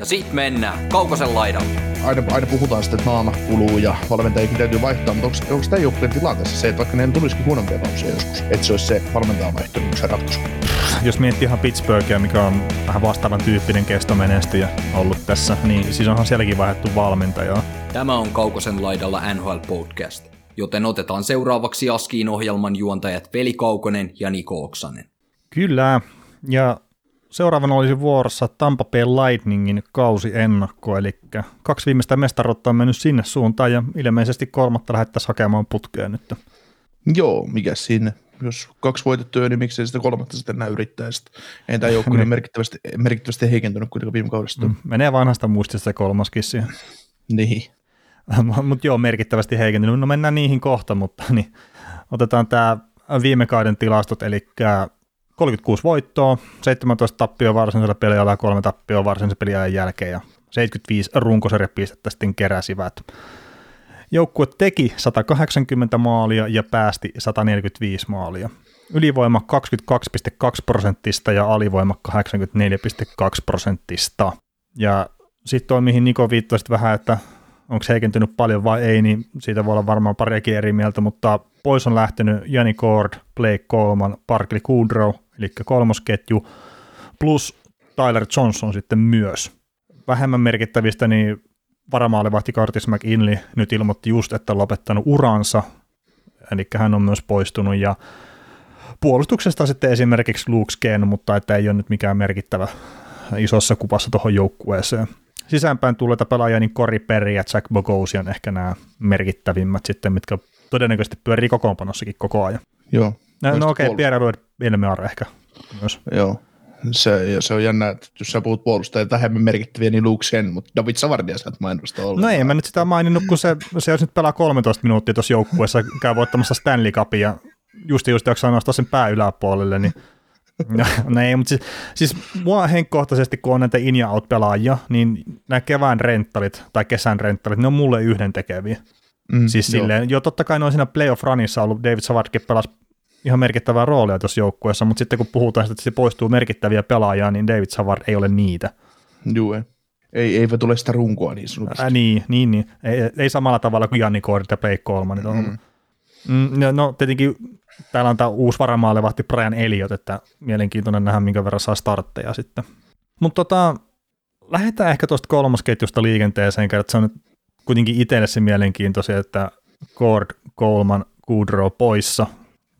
Ja sit mennään Kaukosen laidalle. Aina, aina puhutaan sitten, että naama kuluu ja valmentajakin täytyy vaihtaa, mutta onko, onko tämä joukkueen tilanteessa se, että vaikka ne tulisikin huonompia pauksia joskus, että se olisi se valmentajan vaihto se ratkaisu? Jos miettii ihan Pittsburghia, mikä on vähän vastaavan tyyppinen kestomenestyjä ollut tässä, niin siis onhan sielläkin vaihdettu valmentajaa. Tämä on Kaukosen laidalla NHL Podcast, joten otetaan seuraavaksi Askiin ohjelman juontajat Veli Kaukonen ja Niko Oksanen. Kyllä, ja seuraavana olisi vuorossa Tampa Bay Lightningin kausi ennakko, eli kaksi viimeistä mestaruutta on mennyt sinne suuntaan ja ilmeisesti kolmatta lähettäisiin hakemaan putkeen nyt. Joo, mikä sinne? Jos kaksi voitettua, niin miksei sitä kolmatta sitten enää yrittää. Ei tämä joukkue niin merkittävästi, merkittävästi heikentynyt kuitenkaan viime kaudesta. Mm, menee vanhasta muistista se kolmaskin siihen. Niin. mutta joo, merkittävästi heikentynyt. No mennään niihin kohta, mutta niin, otetaan tämä viime kauden tilastot, eli 36 voittoa, 17 tappioa varsinaisella peliajalla ja kolme tappioa varsinaisen peliajan jälkeen ja 75 runkosarjapistettä sitten keräsivät. Joukkue teki 180 maalia ja päästi 145 maalia. Ylivoima 22,2 prosenttista ja alivoima 84,2 prosenttista. Ja sitten toi, mihin Niko viittasi vähän, että onko se heikentynyt paljon vai ei, niin siitä voi olla varmaan pariakin eri mieltä, mutta pois on lähtenyt Jani Cord, Blake Coleman, Parkley Kudrow, eli kolmosketju, plus Tyler Johnson sitten myös. Vähemmän merkittävistä, niin varamaalivahti Curtis McInley nyt ilmoitti just, että on lopettanut uransa, eli hän on myös poistunut, ja puolustuksesta sitten esimerkiksi Luke Sken, mutta että ei ole nyt mikään merkittävä isossa kuvassa tuohon joukkueeseen. Sisäänpäin tulleita pelaajia, niin Cory Perry ja Jack Bogosian ehkä nämä merkittävimmät sitten, mitkä todennäköisesti pyörii kokoonpanossakin koko ajan. Joo. No, no okei, okay, Pierre Elmear ehkä myös. Joo, se, se on jännä, että jos sä puhut puolustajia vähemmän merkittäviä, niin Luke Sen, mutta David Savardia sä et mainosta ollut. No ei mä nyt sitä maininnut, kun se, se jos nyt pelaa 13 minuuttia tuossa joukkueessa, käy voittamassa Stanley Cupia, just just jaksaa nostaa sen pää yläpuolelle, niin No, no ei, mutta siis, siis mua henkkohtaisesti, kun on näitä in ja out pelaajia, niin nämä kevään renttalit tai kesän renttalit, ne on mulle yhden tekeviä. Mm, siis joo. silleen, jo totta kai ne on siinä playoff runissa ollut, David Savardkin pelasi ihan merkittävää roolia tuossa joukkueessa, mutta sitten kun puhutaan että se poistuu merkittäviä pelaajia, niin David Savard ei ole niitä. Joo, ei. Ei, tule sitä runkoa niin sanotusti. Ää, niin, niin, niin. Ei, ei, samalla tavalla kuin Janni Koorit ja Blake Coleman. Mm. Mm, no, no tietenkin täällä on tämä uusi varamaalevahti Brian Elliot, että mielenkiintoinen nähdä, minkä verran saa startteja sitten. Mutta tota, lähdetään ehkä tuosta kolmosketjusta liikenteeseen, että se on nyt kuitenkin itselle se mielenkiintoisia, että Cord, Coleman, Goodrow poissa,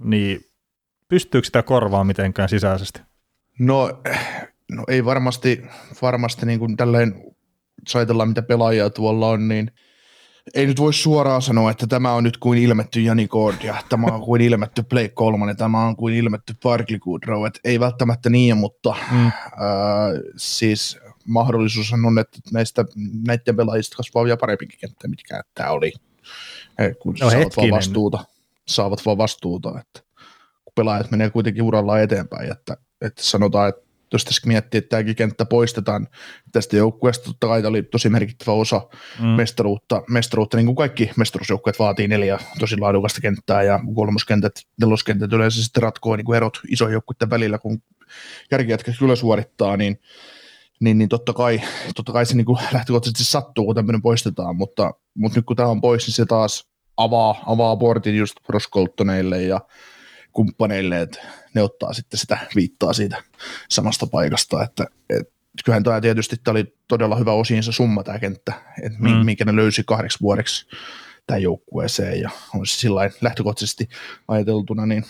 niin pystyykö sitä korvaa mitenkään sisäisesti? No, no ei varmasti, varmasti niin kuin tälleen, jos ajatellaan mitä pelaajia tuolla on, niin ei nyt voi suoraan sanoa, että tämä on nyt kuin ilmetty Jani Cord ja tämä on kuin ilmetty Blake Coleman ja tämä on kuin ilmetty Parkley Goodrow. Et ei välttämättä niin, mutta mm. äh, siis mahdollisuus on, että näistä, näiden pelaajista kasvaa vielä parempikin kenttä, mitkä tämä oli. Kun no vaan vastuuta, saavat vaan vastuuta, että kun pelaajat menee kuitenkin urallaan eteenpäin, että, että sanotaan, että jos tässä miettii, että tämäkin kenttä poistetaan tästä joukkueesta, totta kai oli tosi merkittävä osa mm. mestaruutta, mestaruutta, niin kuin kaikki mestaruusjoukkueet vaatii neljä tosi laadukasta kenttää, ja kolmoskentät, neloskentät yleensä sitten ratkoo niin kuin erot isojen joukkueiden välillä, kun kärkijätkä kyllä suorittaa, niin niin, niin totta kai, totta kai se niin kuin lähtökohtaisesti sattuu, kun tämmöinen poistetaan, mutta, mutta nyt kun tämä on pois, niin se taas avaa, avaa portin just Ross ja kumppaneille, että ne ottaa sitten sitä viittaa siitä samasta paikasta, että et, kyllähän tämä tietysti tämä oli todella hyvä osiinsa summa tämä kenttä, että mm. minkä ne löysi kahdeksi vuodeksi tähän joukkueeseen ja on se sillä lähtökohtaisesti ajateltuna, niin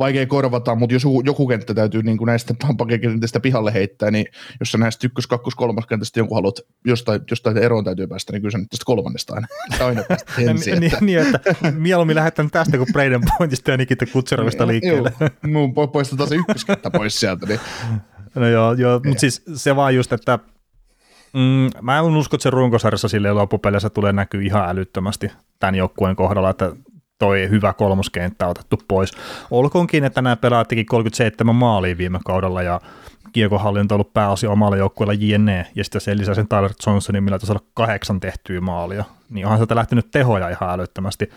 vaikea korvata, mutta jos joku kenttä täytyy niin kuin näistä pakekentästä pihalle heittää, niin jos sä näistä ykkös, kakkos, kolmas kentästä jonkun haluat jostain, jostain eroon täytyy päästä, niin kyllä sä tästä kolmannesta aina, aina päästä ensin. niin, niin, että mieluummin lähdetään tästä kuin Braden Pointista ja Nikita Kutserovista liikkeelle. Joo, poistetaan se ykköskenttä pois sieltä. Niin. No joo, joo mutta siis se vaan just, että Mm, mä en usko, että se runkosarjassa sille loppupeleissä tulee näkyy ihan älyttömästi. tämän joukkueen kohdalla, että toi hyvä kolmoskenttä otettu pois. Olkoonkin, että nämä pelaajat teki 37 maalia viime kaudella ja kiekohallinto on ollut pääosin omalla joukkueella JNE, ja sitten sen lisäksi Tyler Johnsonin, millä olla kahdeksan tehtyä maalia, niin onhan sieltä lähtenyt tehoja ihan älyttömästi.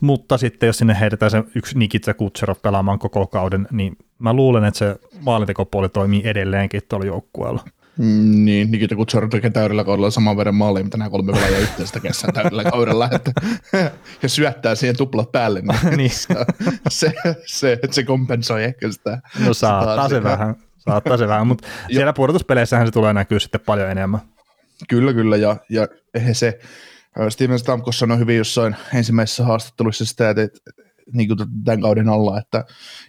Mutta sitten jos sinne heitetään se yksi Nikitsa Kutserov pelaamaan koko kauden, niin mä luulen, että se maalintekopuoli toimii edelleenkin tuolla joukkueella. Mm, niin, Nikita Kutsaro tekee täydellä kaudella saman verran maalia, mitä nämä kolme pelaajaa yhteistä kesää täydellä kaudella, että, ja syöttää siihen tuplat päälle, niin, niin. se, se, se, kompensoi ehkä sitä. No saattaa se vähän, saattaa se vähän, mutta siellä pudotuspeleissähän se tulee näkyä sitten paljon enemmän. Kyllä, kyllä, ja, ja se, Steven Stamkos sanoi hyvin jossain ensimmäisessä haastattelussa sitä, että, että niin kuin tämän kauden alla, että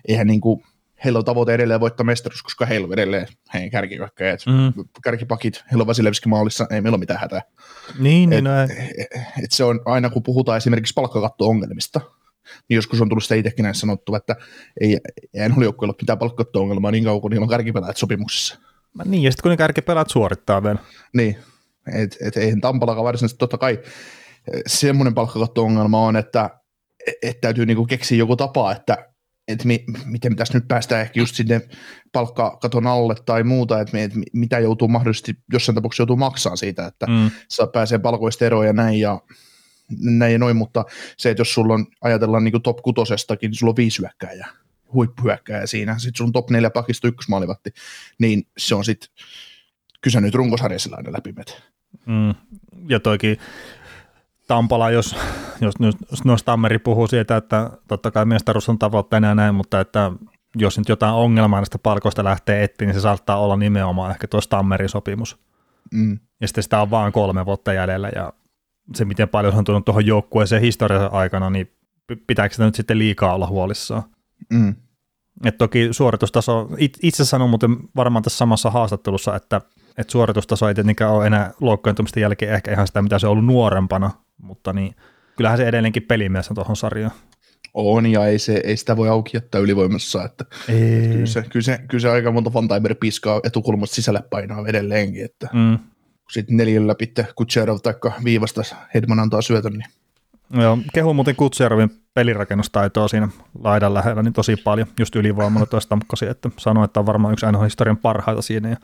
eihän niin kuin, heillä on tavoite edelleen voittaa mestaruus, koska heillä on edelleen heidän kärkikakkeet, mm. kärkipakit, heillä on Vasilevski maalissa, ei meillä ole mitään hätää. Niin, niin et, no, et, et se on aina, kun puhutaan esimerkiksi palkkakatto-ongelmista, niin joskus on tullut sitä itsekin näin sanottu, että ei, ei NHL-joukkueella ole mitään palkkakatto-ongelmaa niin kauan, kun niillä on kärkipelaajat sopimuksessa. Niin, ja sitten kun ne kärkipelaajat suorittaa vielä. Niin, että et, eihän Tampalakaan varsinaisesti totta kai semmoinen palkkakatto-ongelma on, että et täytyy niinku keksiä joku tapa, että että mi, miten pitäisi nyt päästä ehkä just sinne palkkakaton alle tai muuta, että, että mitä joutuu mahdollisesti jossain tapauksessa joutuu maksaa siitä, että mm. saa pääsee palkoista eroon ja näin ja näin ja noin, mutta se, että jos sulla on, ajatellaan niin top kutosestakin, niin sulla on viisi hyökkääjää, huippuhyökkääjä siinä, sitten sulla on top neljä pakista ykkösmaalivatti, niin se on sitten kyse nyt runkosarjassa aina läpi mm. Ja toikin Tampala, jos, jos, jos, jos Tammeri puhuu siitä, että totta kai mestaruus on tavoitteena ja näin, mutta että jos nyt jotain ongelmaa näistä palkoista lähtee etsiä, niin se saattaa olla nimenomaan ehkä tuo Tammerin sopimus. Mm. Ja sitten sitä on vain kolme vuotta jäljellä ja se, miten paljon se on tullut tuohon joukkueeseen historian aikana, niin pitääkö sitä nyt sitten liikaa olla huolissaan? Mm. Et toki suoritustaso, itse sanon muuten varmaan tässä samassa haastattelussa, että, että suoritustaso ei tietenkään ole enää loukkaantumisten jälkeen ehkä ihan sitä, mitä se on ollut nuorempana, mutta niin, kyllähän se edelleenkin pelimies on tuohon sarjaan. On, ja ei, se, ei sitä voi auki jättää ylivoimassa. Että ei. Kyllä, se, kyllä, se, kyllä se aika monta Fantimer piskaa etukulmasta sisälle painaa edelleenkin. Että mm. Kun sitten neljällä pitää Kutserov tai viivasta Hedman antaa syötön, niin Joo, kehu muuten Kutserovin pelirakennustaitoa siinä laidan lähellä niin tosi paljon, just ylivoimalla tuosta Stamkosi, että sanoi, että on varmaan yksi ainoa historian parhaita siinä, ja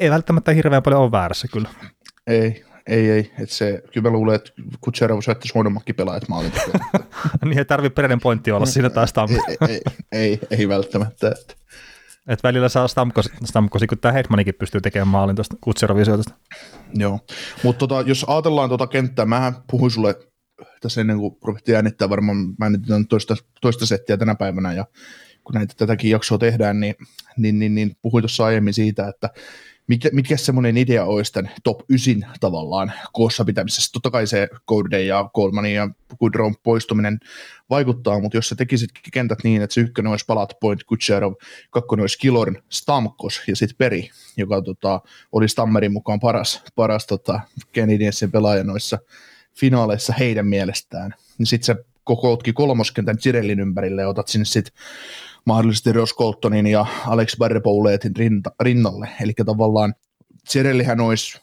ei välttämättä hirveän paljon ole väärässä kyllä. Ei, ei, ei. Että se, kyllä mä luulen, että Kutserov syöttäisi huonommakin pelaajat maalin. niin ei tarvitse perinen pointti olla siinä taas Stamkos. ei, ei, ei, ei, välttämättä. Että. Et välillä saa Stamkos, Stamkos kun tämä Hetmanikin pystyy tekemään maalin tuosta Kutserovin syötöstä. Joo, mutta tota, jos ajatellaan tuota kenttää, mä puhuin sulle tässä ennen kuin ruvettiin äänittää varmaan, mä äänitetään toista, toista settiä tänä päivänä ja kun näitä tätäkin jaksoa tehdään, niin, niin, niin, niin puhuin tuossa aiemmin siitä, että mikä, mikä semmoinen idea olisi tämän top 9 tavallaan koossa pitämisessä. Totta kai se Code ja Coleman ja Goodrow poistuminen vaikuttaa, mutta jos sä tekisit kentät niin, että se ykkönen olisi Palat, Point, Kutserov, kakkonen olisi Kilorn, Stamkos ja sitten Peri, joka tota, oli Stammerin mukaan paras, paras tota, Canadiensin pelaaja noissa finaaleissa heidän mielestään, niin sitten sä kokoutkin kolmoskentän Jirellin ympärille ja otat sinne sitten mahdollisesti Ross Coltonin ja Alex Barrepouleetin rinta, rinnalle. Eli tavallaan Jirellihän olisi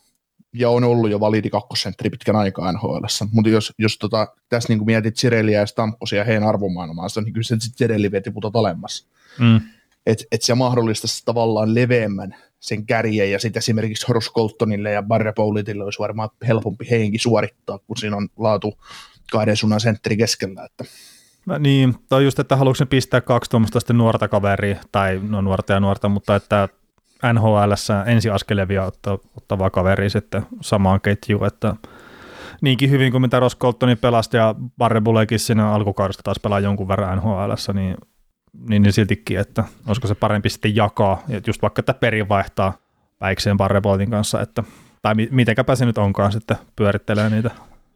ja on ollut jo validi kakkosentteri pitkän aikaa NHL. Mutta jos, jos tota, tässä niin mietit Cirelliä ja Stamkosia heidän arvomaailmaansa, niin kyllä se Cirelli veti putot alemmas. Mm. Että et se mahdollistaisi tavallaan leveämmän sen kärjen, ja sitten esimerkiksi Horace Coltonille ja Barry Paulitille olisi varmaan helpompi henki suorittaa, kun siinä on laatu kahden suunnan sentteri keskellä. Että. No niin, tai just, että haluatko pistää kaksi tuommoista sitten nuorta kaveria, tai no nuorta ja nuorta, mutta että NHL ensiaskelevia ottaa, ottavaa kaveria sitten samaan ketjuun, että niinkin hyvin kuin mitä Ross Coltoni pelasti ja Barre Bulekin siinä alkukaudesta taas pelaa jonkun verran NHL, niin niin, niin siltikin, että olisiko se parempi sitten jakaa, että just vaikka että peri vaihtaa päikseen Barreboltin kanssa, että, tai mitenkäpä se nyt onkaan sitten pyörittelee niitä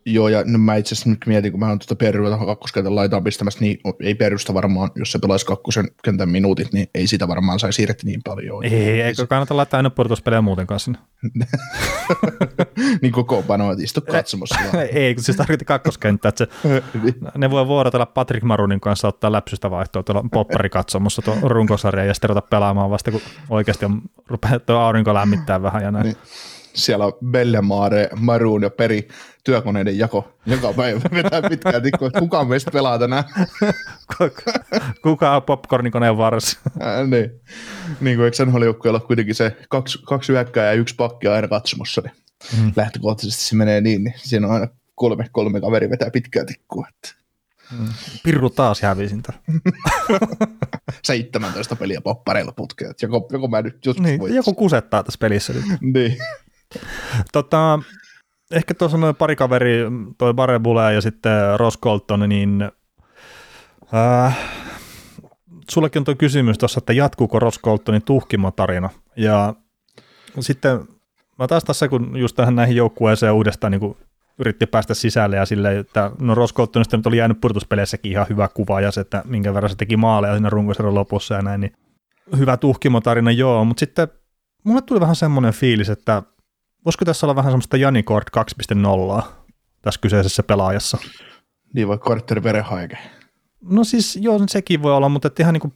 Joo, ja no mä itse asiassa nyt mietin, kun mä oon tuota Perryä kakkoskentän laitaan pistämässä, niin ei Perrystä varmaan, jos se pelaisi kakkosen kentän minuutit, niin ei sitä varmaan saisi siirretty niin paljon. Ei, ei eikö kannata laittaa aina pudotuspelejä muutenkaan sinne? niin koko panoa, että istu katsomassa. ei, kun siis tarkoitti kakkoskenttää, että se, ne voi vuorotella Patrick Marunin kanssa ottaa läpsystä vaihtoa tuolla poppari katsomassa tuon runkosarjan ja sitten pelaamaan vasta, kun oikeasti on, rupeaa tuo aurinko lämmittää vähän ja näin. Niin. Siellä on Bellemare, Maroon ja Peri työkoneiden jako joka päivä vetää pitkään tikkoa, että kukaan meistä pelaa tänään. Kuka on popcornikoneen? Ää, niin. niin kuin eikö NHL-joukkueella kuitenkin se kaksi, kaksi hyökkää ja yksi pakki aina katsomossa, niin mm. lähtökohtaisesti se menee niin, niin siinä on aina kolme, kolme kaveri vetää pitkää tikkua. Että. Mm. Pirru taas hävisintä. 17 peliä poppareilla putkeen. Joko, joko mä nyt joskus niin, joku kusettaa tässä pelissä nyt. niin. Tota, ehkä tuossa noin pari kaveri, toi Barebule ja sitten Ross Colton, niin äh, sullekin on tuo kysymys tuossa, että jatkuuko Ross Coltonin tuhkimotarina. Ja sitten mä taas tässä, kun just tähän näihin joukkueeseen uudestaan niin yritti päästä sisälle ja silleen, että no Ross Coltonista nyt oli jäänyt purtuspeleissäkin ihan hyvä kuva ja se, että minkä verran se teki maaleja siinä runkosarjan lopussa ja näin, niin hyvä tuhkimotarina joo, mutta sitten mulle tuli vähän semmoinen fiilis, että voisiko tässä olla vähän semmoista Janikord 2.0 tässä kyseisessä pelaajassa? Niin vai Carter Verehaike? No siis joo, sekin voi olla, mutta että ihan niin kuin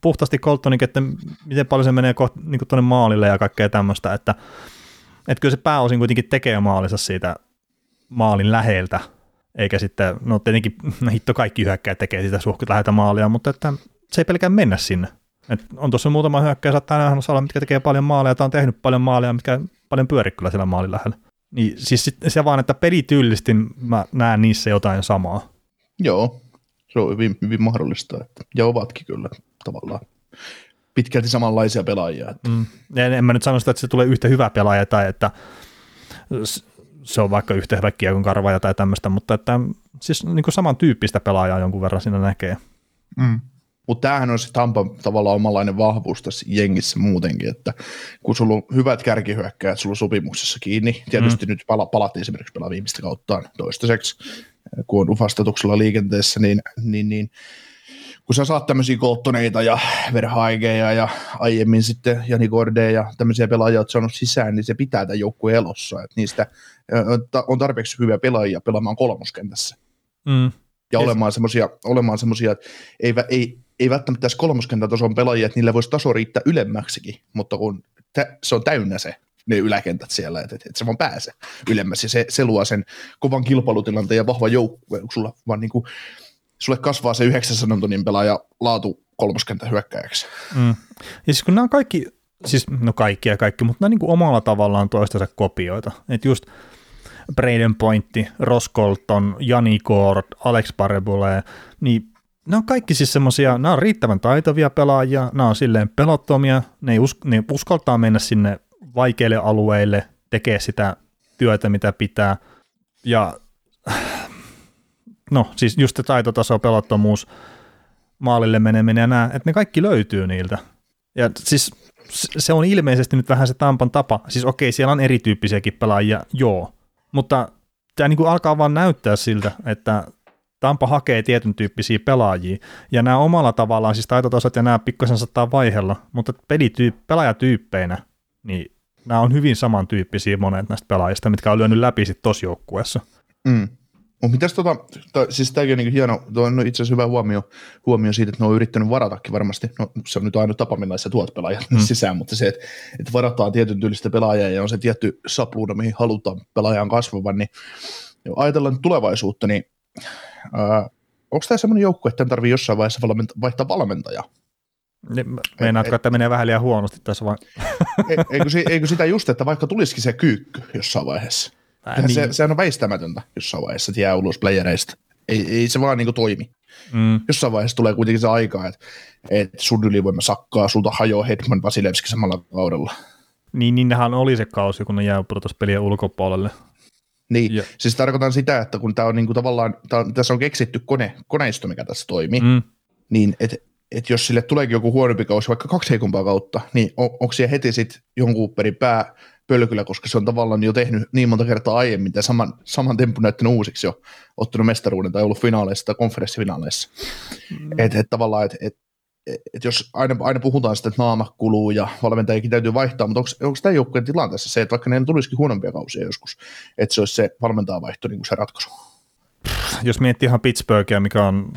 puhtaasti Coltonin, että miten paljon se menee niin tuonne maalille ja kaikkea tämmöistä, että, että kyllä se pääosin kuitenkin tekee maalissa siitä maalin läheltä, eikä sitten, no tietenkin no hitto kaikki hyökkäjät tekee sitä suhkut läheltä maalia, mutta että se ei pelkään mennä sinne. Et on tuossa muutama hyökkäjä, saattaa nähdä olla, mitkä tekee paljon maaleja, tai on tehnyt paljon maaleja, mitkä paljon pyöri kyllä siellä maalin lähellä. Niin siis se vaan, että pelityylisesti mä näen niissä jotain samaa. Joo, se on hyvin, hyvin mahdollista, että, ja ovatkin kyllä tavallaan pitkälti samanlaisia pelaajia. Että. Mm. En, en mä nyt sano sitä, että se tulee yhtä hyvä pelaaja tai että se on vaikka yhtä hyvä kuin karvaja tai tämmöistä, mutta että siis niin kuin samantyyppistä pelaajaa jonkun verran siinä näkee. Mm. Mutta tämähän on se Tampan tavallaan omanlainen vahvuus tässä jengissä muutenkin, että kun sulla on hyvät kärkihyökkäjät sulla on sopimuksessa kiinni, tietysti mm. nyt pala- palattiin esimerkiksi pelaa viimeistä kauttaan toistaiseksi, kun on ufastatuksella liikenteessä, niin, niin, niin kun sä saat tämmöisiä kolttoneita ja Verhaigeja ja aiemmin sitten Jani Gorde ja tämmöisiä pelaajia oot saanut sisään, niin se pitää tämän joukkueen elossa, että niistä on tarpeeksi hyviä pelaajia pelaamaan kolmoskentässä. Mm. Ja olemaan semmoisia, olemaan semmoisia, että ei, ei, ei välttämättä tässä kolmoskentätason pelaajia, että niillä voisi taso riittää ylemmäksikin, mutta kun tä, se on täynnä se ne yläkentät siellä, että, että se vaan pääse ylemmäs, ja se, se luo sen kovan kilpailutilanteen ja vahva joukkue, sulla vaan niin kuin, sulle kasvaa se 900 tonnin pelaaja laatu kolmoskentän hyökkäjäksi. Mm. Ja siis kun nämä on kaikki, siis no kaikki ja kaikki, mutta nämä on niin kuin omalla tavallaan toistensa kopioita. Että just Braden Pointti, Ross Colton, Jani Kort, Alex Parebule, niin ne on kaikki siis semmoisia, nämä on riittävän taitavia pelaajia, nämä on silleen pelottomia, ne, ei us, ne uskaltaa mennä sinne vaikeille alueille, tekee sitä työtä, mitä pitää, ja no siis just se taitotaso, pelottomuus, maalille meneminen ja nämä, että ne kaikki löytyy niiltä. Ja siis se on ilmeisesti nyt vähän se Tampan tapa. Siis okei, siellä on erityyppisiäkin pelaajia, joo, mutta tämä niin alkaa vaan näyttää siltä, että Tampa hakee tietyn tyyppisiä pelaajia, ja nämä omalla tavallaan, siis taitotasot ja nämä pikkasen saattaa vaihella, mutta pelityyp- pelaajatyyppeinä, niin nämä on hyvin samantyyppisiä monet näistä pelaajista, mitkä on lyönyt läpi sitten tosi joukkueessa. Mm. Mutta mitäs tota, to, siis tämäkin on niin hieno, tuo on itse asiassa hyvä huomio, huomio siitä, että ne on yrittänyt varatakin varmasti, no se on nyt aina tapa, millä sä tuot pelaajat mm. sisään, mutta se, että, että varataan tietyn tyylistä pelaajaa ja on se tietty sapluuna, mihin halutaan pelaajan kasvavan, niin ajatellaan tulevaisuutta, niin äh, onko tämä semmoinen joukko, että tarvii jossain vaiheessa vaihtaa valmentajaa? Meinaatko, että menee vähän liian huonosti tässä vai? eikö, eikö sitä just, että vaikka tulisikin se kyykky jossain vaiheessa? Ää, niin. se, sehän on väistämätöntä jossain vaiheessa, että jää ulos playereista. Ei, ei se vaan niin toimi. Mm. Jossain vaiheessa tulee kuitenkin se aika, että, että sun ylivoima sakkaa, sulta hajoaa Hedman Vasilevski samalla kaudella. Niin, niin nehän oli se kausi, kun ne jää pelien ulkopuolelle. Niin, ja. siis tarkoitan sitä, että kun tämä on niinku tavallaan, tää on, tässä on keksitty kone, koneisto, mikä tässä toimii, mm. niin että et jos sille tuleekin joku huonompi kausi, vaikka kaksi heikompaa kautta, niin on, onko siellä heti sitten jonkun perin pää pölkyllä, koska se on tavallaan jo tehnyt niin monta kertaa aiemmin tai saman, saman tempun näyttänyt uusiksi jo, ottanut mestaruuden tai ollut finaaleissa tai konferenssifinaaleissa. Mm. Että et tavallaan, että et, et jos aina, aina puhutaan sitä, että naama kuluu ja valmentajakin täytyy vaihtaa, mutta onko, onko tämä joukkueen tilanteessa se, että vaikka ne tulisikin huonompia kausia joskus, että se olisi se valmentajavaihto niin kuin se ratkaisu? Jos miettii ihan Pittsburghia, mikä on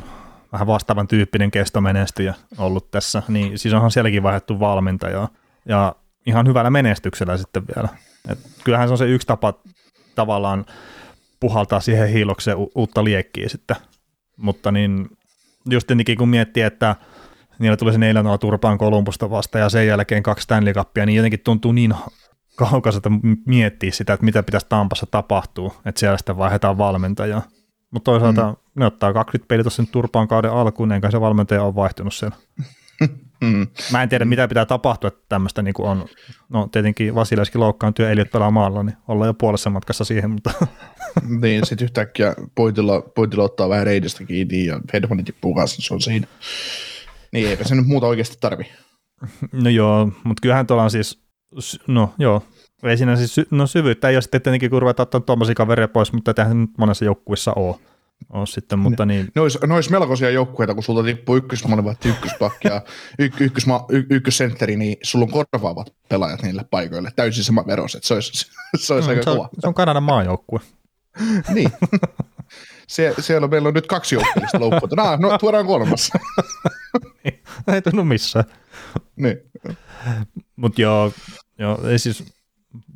vähän vastaavan tyyppinen kestomenestyjä ollut tässä, niin siis onhan sielläkin vaihdettu valmentajaa. Ja ihan hyvällä menestyksellä sitten vielä. Et kyllähän se on se yksi tapa tavallaan puhaltaa siihen hiilokseen u- uutta liekkiä sitten. Mutta niin, just tietenkin kun miettii, että niillä tuli se 4 turpaan Kolumbusta vasta ja sen jälkeen kaksi Stanley Cupia, niin jotenkin tuntuu niin kaukaiselta miettiä sitä, että mitä pitäisi Tampassa tapahtua, että siellä sitten vaihdetaan valmentajaa. Mutta toisaalta mm. ne ottaa 20 peliä tuossa turpaan kauden alkuun, enkä se valmentaja on vaihtunut siellä. Mm. Mä en tiedä, mitä pitää tapahtua, että tämmöistä niin on, no tietenkin Vasilevski loukkaantuu ja Eliot pelaa maalla, niin ollaan jo puolessa matkassa siihen, mutta... niin, sitten yhtäkkiä Poitila, Poitila ottaa vähän reidistä kiinni ja Hedmani tippuu kanssa, se on siinä. Niin eipä se nyt muuta oikeasti tarvi. No joo, mutta kyllähän tuolla on siis, no joo, ei siinä siis, no syvyyttä ei ole sitten tietenkin, kun ruvetaan ottaa tuommoisia kavereja pois, mutta tähän nyt monessa joukkuissa ole on sitten, mutta niin. Ne olisi, ne olisi melkoisia joukkueita, kun sulta tippuu ykkösmaalivahti, ykköspakki ja y, ykkösma, y, ykkössentteri, niin sulla on korvaavat pelaajat niille paikoille, täysin sama veros, että se olisi, se olisi no, aika se kova. Se on Kanadan maajoukkue. niin. Sie, siellä meillä on nyt kaksi joukkueellista loukkuutta. No, no tuodaan kolmas. Ei tunnu missään. niin. Mutta joo, joo, ei siis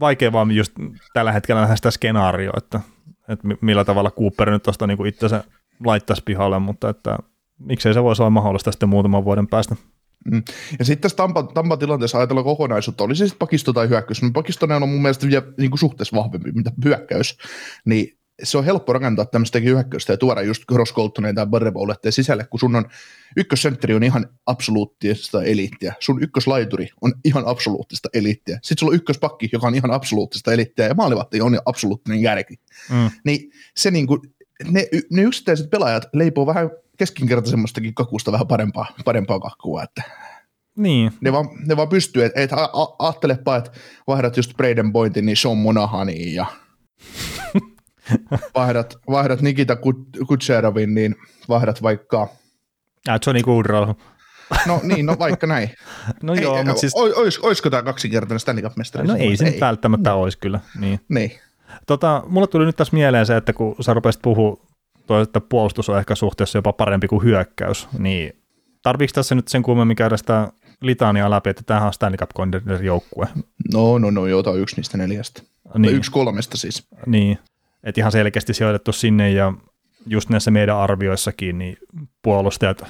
vaikea vaan just tällä hetkellä nähdä sitä skenaarioa, että että millä tavalla Cooper nyt tuosta niin itsensä laittaisi pihalle, mutta että miksei se voisi olla mahdollista sitten muutaman vuoden päästä. Mm. Ja sitten tässä Tampa, Tampa tilanteessa ajatellaan kokonaisuutta, oli se sitten pakisto tai hyökkäys, mutta pakistonen on mun mielestä vielä niin kuin suhteessa vahvempi, mitä hyökkäys, niin se on helppo rakentaa tämmöistä hyökkäystä ja tuoda just Ross Coltoneen tai Barrebouletteen sisälle, kun sun on ykkössentteri on ihan absoluuttista eliittiä, sun ykköslaituri on ihan absoluuttista eliittiä, sitten sulla on ykköspakki, joka on ihan absoluuttista eliittiä ja maalivahti on absoluuttinen järki. Mm. Niin se niinku, ne, ne yksittäiset pelaajat leipoo vähän keskinkertaisemmastakin kakusta vähän parempaa, parempaa kakkua, että niin. Ne vaan, ne vaan pystyy, että et, ajattelepa, että vaihdat just Braden Pointin, niin Sean Monahaniin ja vaihdat, vaihdat Nikita Kutserovin, niin vaihdat vaikka... Ja Johnny Goodrow. No niin, no vaikka näin. no ei, joo, mutta siis... Ois, olisiko tämä kaksinkertainen Stanley Cup-mestari? No ei se nyt välttämättä mm. olisi kyllä. Niin. niin. Tota, mulle tuli nyt tässä mieleen se, että kun sä rupesit puhua, toi, että puolustus on ehkä suhteessa jopa parempi kuin hyökkäys, niin tarviiko tässä nyt sen kummemmin käydä sitä litania läpi, että tämähän on Stanley Cup joukkue? No, no, no, joo, tämä on yksi niistä neljästä. Niin. yksi kolmesta siis. Niin, että ihan selkeästi sijoitettu sinne ja just näissä meidän arvioissakin, niin puolustajat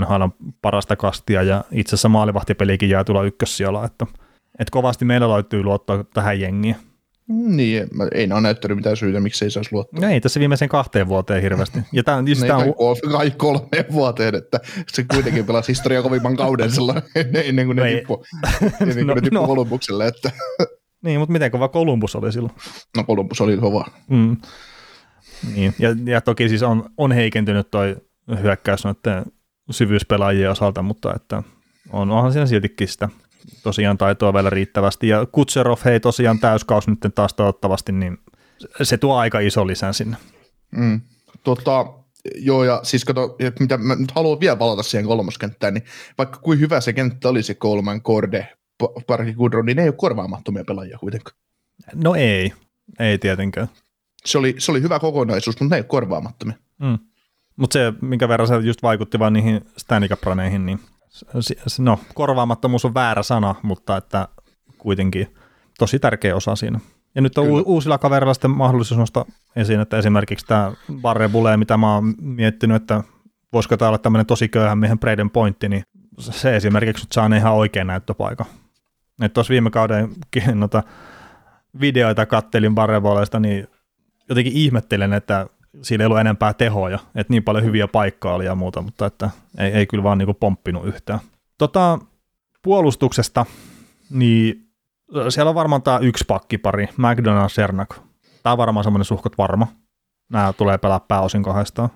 NHL on parasta kastia ja itse asiassa maalivahtipelikin jää tulla ykkössijalla, että, että kovasti meillä löytyy luottaa tähän jengiin. Niin, ei ne ole näyttänyt mitään syytä, miksi ei saisi luottaa. No ei tässä viimeisen kahteen vuoteen hirveästi. Ja tämä, just tämä on... Kai kolmeen vuoteen, että se kuitenkin pelasi historian kovimman kauden silloin ennen kuin ne no tippui, ennen kuin no, ne tippui no. Kolumbukselle. Että. Niin, mutta miten kova Columbus oli silloin? No Columbus oli kova. Mm. Niin. Ja, ja, toki siis on, on heikentynyt toi hyökkäys noiden syvyyspelaajien osalta, mutta että on, onhan siinä siltikin sitä tosiaan taitoa vielä riittävästi. Ja Kutserov, hei tosiaan täyskaus nyt taas toivottavasti, niin se tuo aika iso lisän sinne. Mm. Tota, joo, ja siis kato, mitä mä nyt haluan vielä palata siihen kolmoskenttään, niin vaikka kuin hyvä se kenttä oli se kolman korde, Parki Gudron, niin ne ei ole korvaamattomia pelaajia kuitenkaan. No ei, ei tietenkään. Se oli, se oli hyvä kokonaisuus, mutta ne ei ole korvaamattomia. Mm. Mutta se, minkä verran se just vaikutti vaan niihin Stanley niin no, korvaamattomuus on väärä sana, mutta että kuitenkin tosi tärkeä osa siinä. Ja nyt on Kyllä. uusilla kavereilla sitten mahdollisuus nostaa esiin, että esimerkiksi tämä Barre Bule, mitä mä oon miettinyt, että voisiko tämä olla tämmöinen tosi köyhän miehen Braden pointti, niin se esimerkiksi nyt saa ihan oikein näyttöpaikan. Että tuossa viime kauden noita videoita kattelin Barrevoleista, niin jotenkin ihmettelen, että siinä ei ollut enempää tehoja, että niin paljon hyviä paikkaa oli ja muuta, mutta että ei, ei kyllä vaan niinku pomppinut yhtään. Tota, puolustuksesta, niin siellä on varmaan tämä yksi pakkipari, McDonald Sernak. Tämä on varmaan semmoinen suhkot varma. Nämä tulee pelaa pääosin kahdestaan.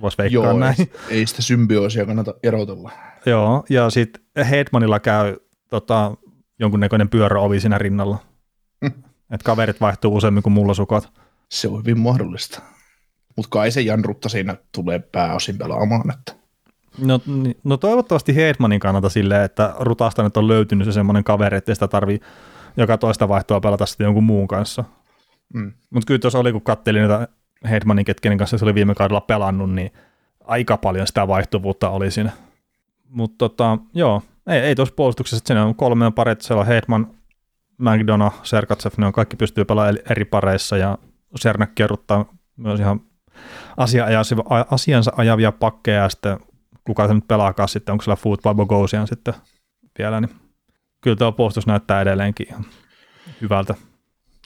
Voisi veikkaa Joo, näin. Ei, ei sitä symbioosia kannata erotella. Joo, ja sitten Hedmanilla käy tota, jonkunnäköinen pyöröovi siinä rinnalla. Hm. että kaverit vaihtuu useammin kuin mulla sukot. Se on hyvin mahdollista. Mutta kai se Jan Rutta siinä tulee pääosin pelaamaan. Että. No, no toivottavasti Hedmanin kannalta silleen, että Rutasta nyt on löytynyt se semmoinen kaveri, että sitä tarvii joka toista vaihtoa pelata sitten jonkun muun kanssa. Mm. Mutta kyllä tuossa oli, kun katselin niitä Hedmanin, ketken kanssa se oli viime kaudella pelannut, niin aika paljon sitä vaihtuvuutta oli siinä. Mutta tota, joo, ei, ei tuossa puolustuksessa, siinä on kolme parit, siellä on Hedman, McDonough, Sergatsev, ne on kaikki pystyy pelaamaan eri pareissa ja Sernak kerrottaa myös ihan asia, asiansa ajavia pakkeja ja sitten kuka se nyt pelaakaan sitten, onko siellä Football Bogosian sitten vielä, niin kyllä tuo puolustus näyttää edelleenkin ihan hyvältä.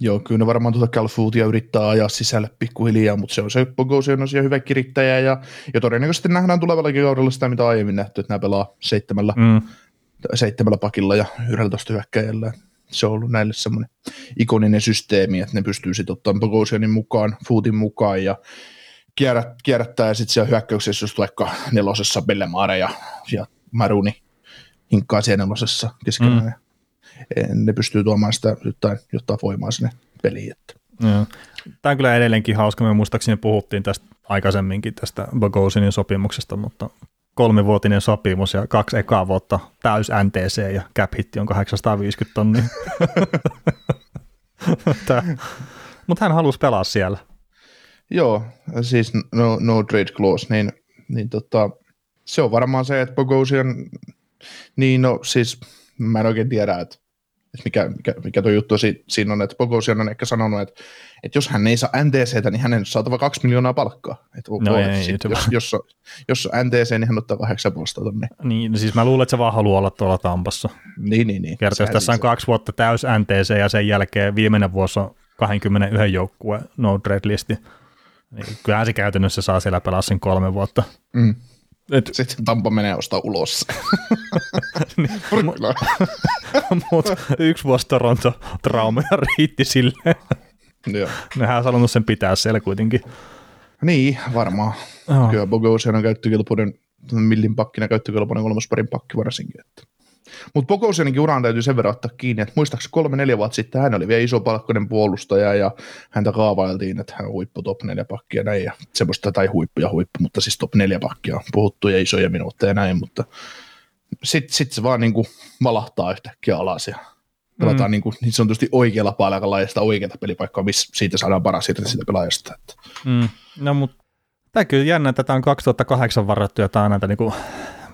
Joo, kyllä ne varmaan tuota Calfootia yrittää ajaa sisälle pikkuhiljaa, mutta se on se Bogosian on hyvä kirittäjä ja, ja todennäköisesti nähdään tulevallakin kaudella sitä, mitä aiemmin nähty, että nämä pelaa seitsemällä, mm. Seitsemällä pakilla ja 11 hyökkäjällä. Se on ollut näille semmoinen ikoninen systeemi, että ne pystyy sitten ottamaan Bogosianin mukaan, Footin mukaan ja kierrät, kierrättää ja sitten siellä hyökkäyksessä just vaikka nelosessa Bellemaare ja, ja Maruni hinkkaa siellä nelosessa keskenään. Mm. Ne pystyy tuomaan sitä jotain, jotain voimaa sinne peliin. Että. Tämä on kyllä edelleenkin hauska. Me muistaakseni puhuttiin tästä aikaisemminkin tästä Bogosinin sopimuksesta, mutta kolmivuotinen sopimus ja kaksi ekaa vuotta täys NTC ja cap hitti on 850 tonnia. mutta hän halusi pelaa siellä. Joo, siis no, no trade clause, niin, niin tota, se on varmaan se, että Bogosian, niin no siis mä en oikein tiedä, että mikä, mikä, mikä tuo juttu siinä on, että Bogosian on ehkä sanonut, että, että jos hän ei saa NTCtä, niin hänen on saatava kaksi miljoonaa palkkaa. Että no ei, sit, jos, jos, on, jos on NTC, niin hän ottaa kahdeksan puolesta tonne. Niin, no siis mä luulen, että se vaan haluaa olla tuolla Tampassa. Niin, niin, niin. Kertaa, jos tässä on kaksi vuotta täys NTC ja sen jälkeen viimeinen vuosi on 21 joukkue no trade listi, niin kyllähän se käytännössä saa siellä pelaa sen kolme vuotta. Mm. Et, Sitten Tampa menee ostaa ulos. niin, Mutta yksi vuosi Toronto traumeja riitti silleen. Joo. Nehän on sanonut sen pitää siellä kuitenkin. Niin, varmaan. Oh. Kyllä Bogosian on käyttökelpoinen, millin pakkina käyttökelpoinen kolmosparin pakki varsinkin. Että. Mutta Pokosianinkin uraan täytyy sen verran ottaa kiinni, että muistaakseni kolme-neljä vuotta sitten hän oli vielä iso palkkoinen puolustaja ja häntä kaavailtiin, että hän on huippu top 4 pakkia näin ja semmoista, tai huippu ja huippu, mutta siis top 4 pakkia on puhuttu ja isoja minuutteja ja näin, mutta sitten sit se vaan niinku malahtaa yhtäkkiä alas ja pelataan mm. niin, kuin, niin sanotusti oikealla paikalla ja sitä oikeaa pelipaikkaa, missä siitä saadaan paras irti siitä pelaajasta. Että. Mm. No mutta tämä kyllä jännä, että tämä on 2008 varattu ja tämä on näitä, niin kuin,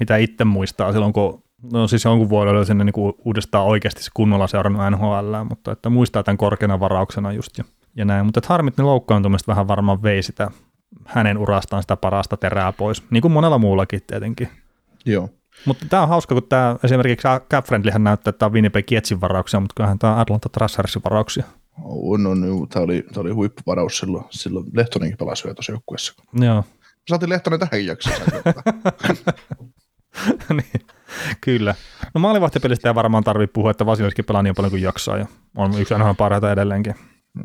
mitä itse muistaa silloin, kun No siis jonkun vuoden oli sinne niin kuin uudestaan oikeasti se kunnolla seurannut NHL, mutta että muistaa tämän korkeana varauksena just ja, ja näin. Mutta harmit ne loukkaantumista vähän varmaan vei sitä hänen urastaan sitä parasta terää pois, niin kuin monella muullakin tietenkin. Joo. Mutta tämä on hauska, kun tämä esimerkiksi Cap Friendlyhän näyttää, että tämä on Winnipeg Jetsin varauksia, mutta kyllähän tämä on Atlanta Trashersin varauksia. On, on, tämä oli, tämä oli huippuvaraus silloin, silloin Lehtonenkin pelasi vielä tuossa joukkueessa. Joo. Saatiin Lehtonen tähän jaksoon. niin. Kyllä. No maalivahtipelistä ei varmaan tarvitse puhua, että Vasilevski pelaa niin paljon kuin jaksaa ja on yksi aina parhaita edelleenkin.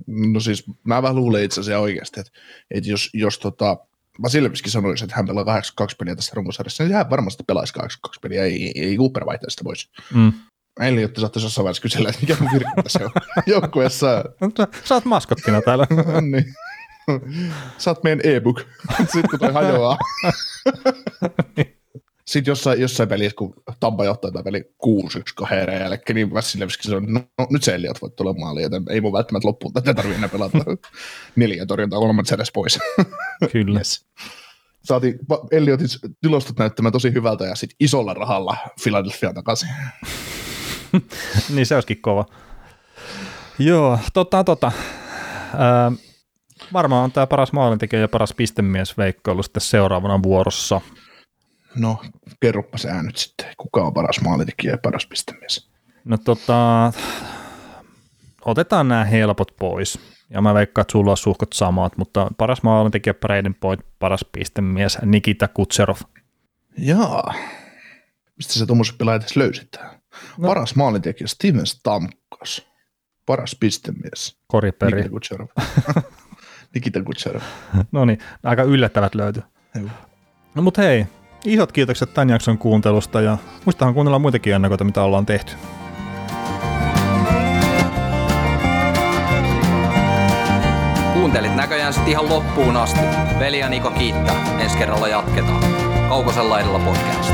No siis mä vähän luulen itse asiassa oikeasti, että, että jos, jos tota, Vasilevski sanoisi, että hän pelaa 82 peliä tässä runkosarjassa, niin hän varmasti pelaisi 82 peliä, ei, ei Cooper vaihtaa sitä pois. Mm. Eli jotta saattaisi jossain vaiheessa kysellä, että mikä on virkka tässä joukkueessa. Sä oot maskottina täällä. niin. Sä oot meidän e-book. Sitten kun toi hajoaa. niin. Sitten jossain, jossain pelissä, kun Tampa johtaa tämä peli 6-1 kahden jälkeen, niin Vassilevski sanoi, no, no nyt se Eliot voi tulla maaliin, joten ei mun välttämättä loppuun tätä tarvitse enää pelata. Neljä torjuntaa kolmat edes pois. Kyllä. yes. Saatiin Eliotin tilostot näyttämään tosi hyvältä ja sitten isolla rahalla Philadelphia takaisin. niin se olisikin kova. Joo, tota, tota. Öö, varmaan on tämä paras maalintekijä ja paras pistemies veikkailu sitten seuraavana vuorossa. No, kerropa sä nyt sitten, kuka on paras maalintekijä ja paras pistemies? No tota, otetaan nämä helpot pois. Ja mä veikkaan, että sulla on suhkot samat, mutta paras maalintekijä Braden Point, paras pistemies Nikita Kutserov. Jaa. Mistä se tuommoiset pelaajat edes löysit? No. Paras maalintekijä Steven Stamkos. Paras pistemies. Koriperi. Nikita Kutserov. Nikita Kutserov. no niin, aika yllättävät löytyy. No mut hei, Isot kiitokset tämän jakson kuuntelusta ja muistahan kuunnella muitakin ennakoita, mitä ollaan tehty. Kuuntelit näköjään sitten ihan loppuun asti. Veli ja Niko kiittää. Ensi kerralla jatketaan. Kaukosella edellä podcast.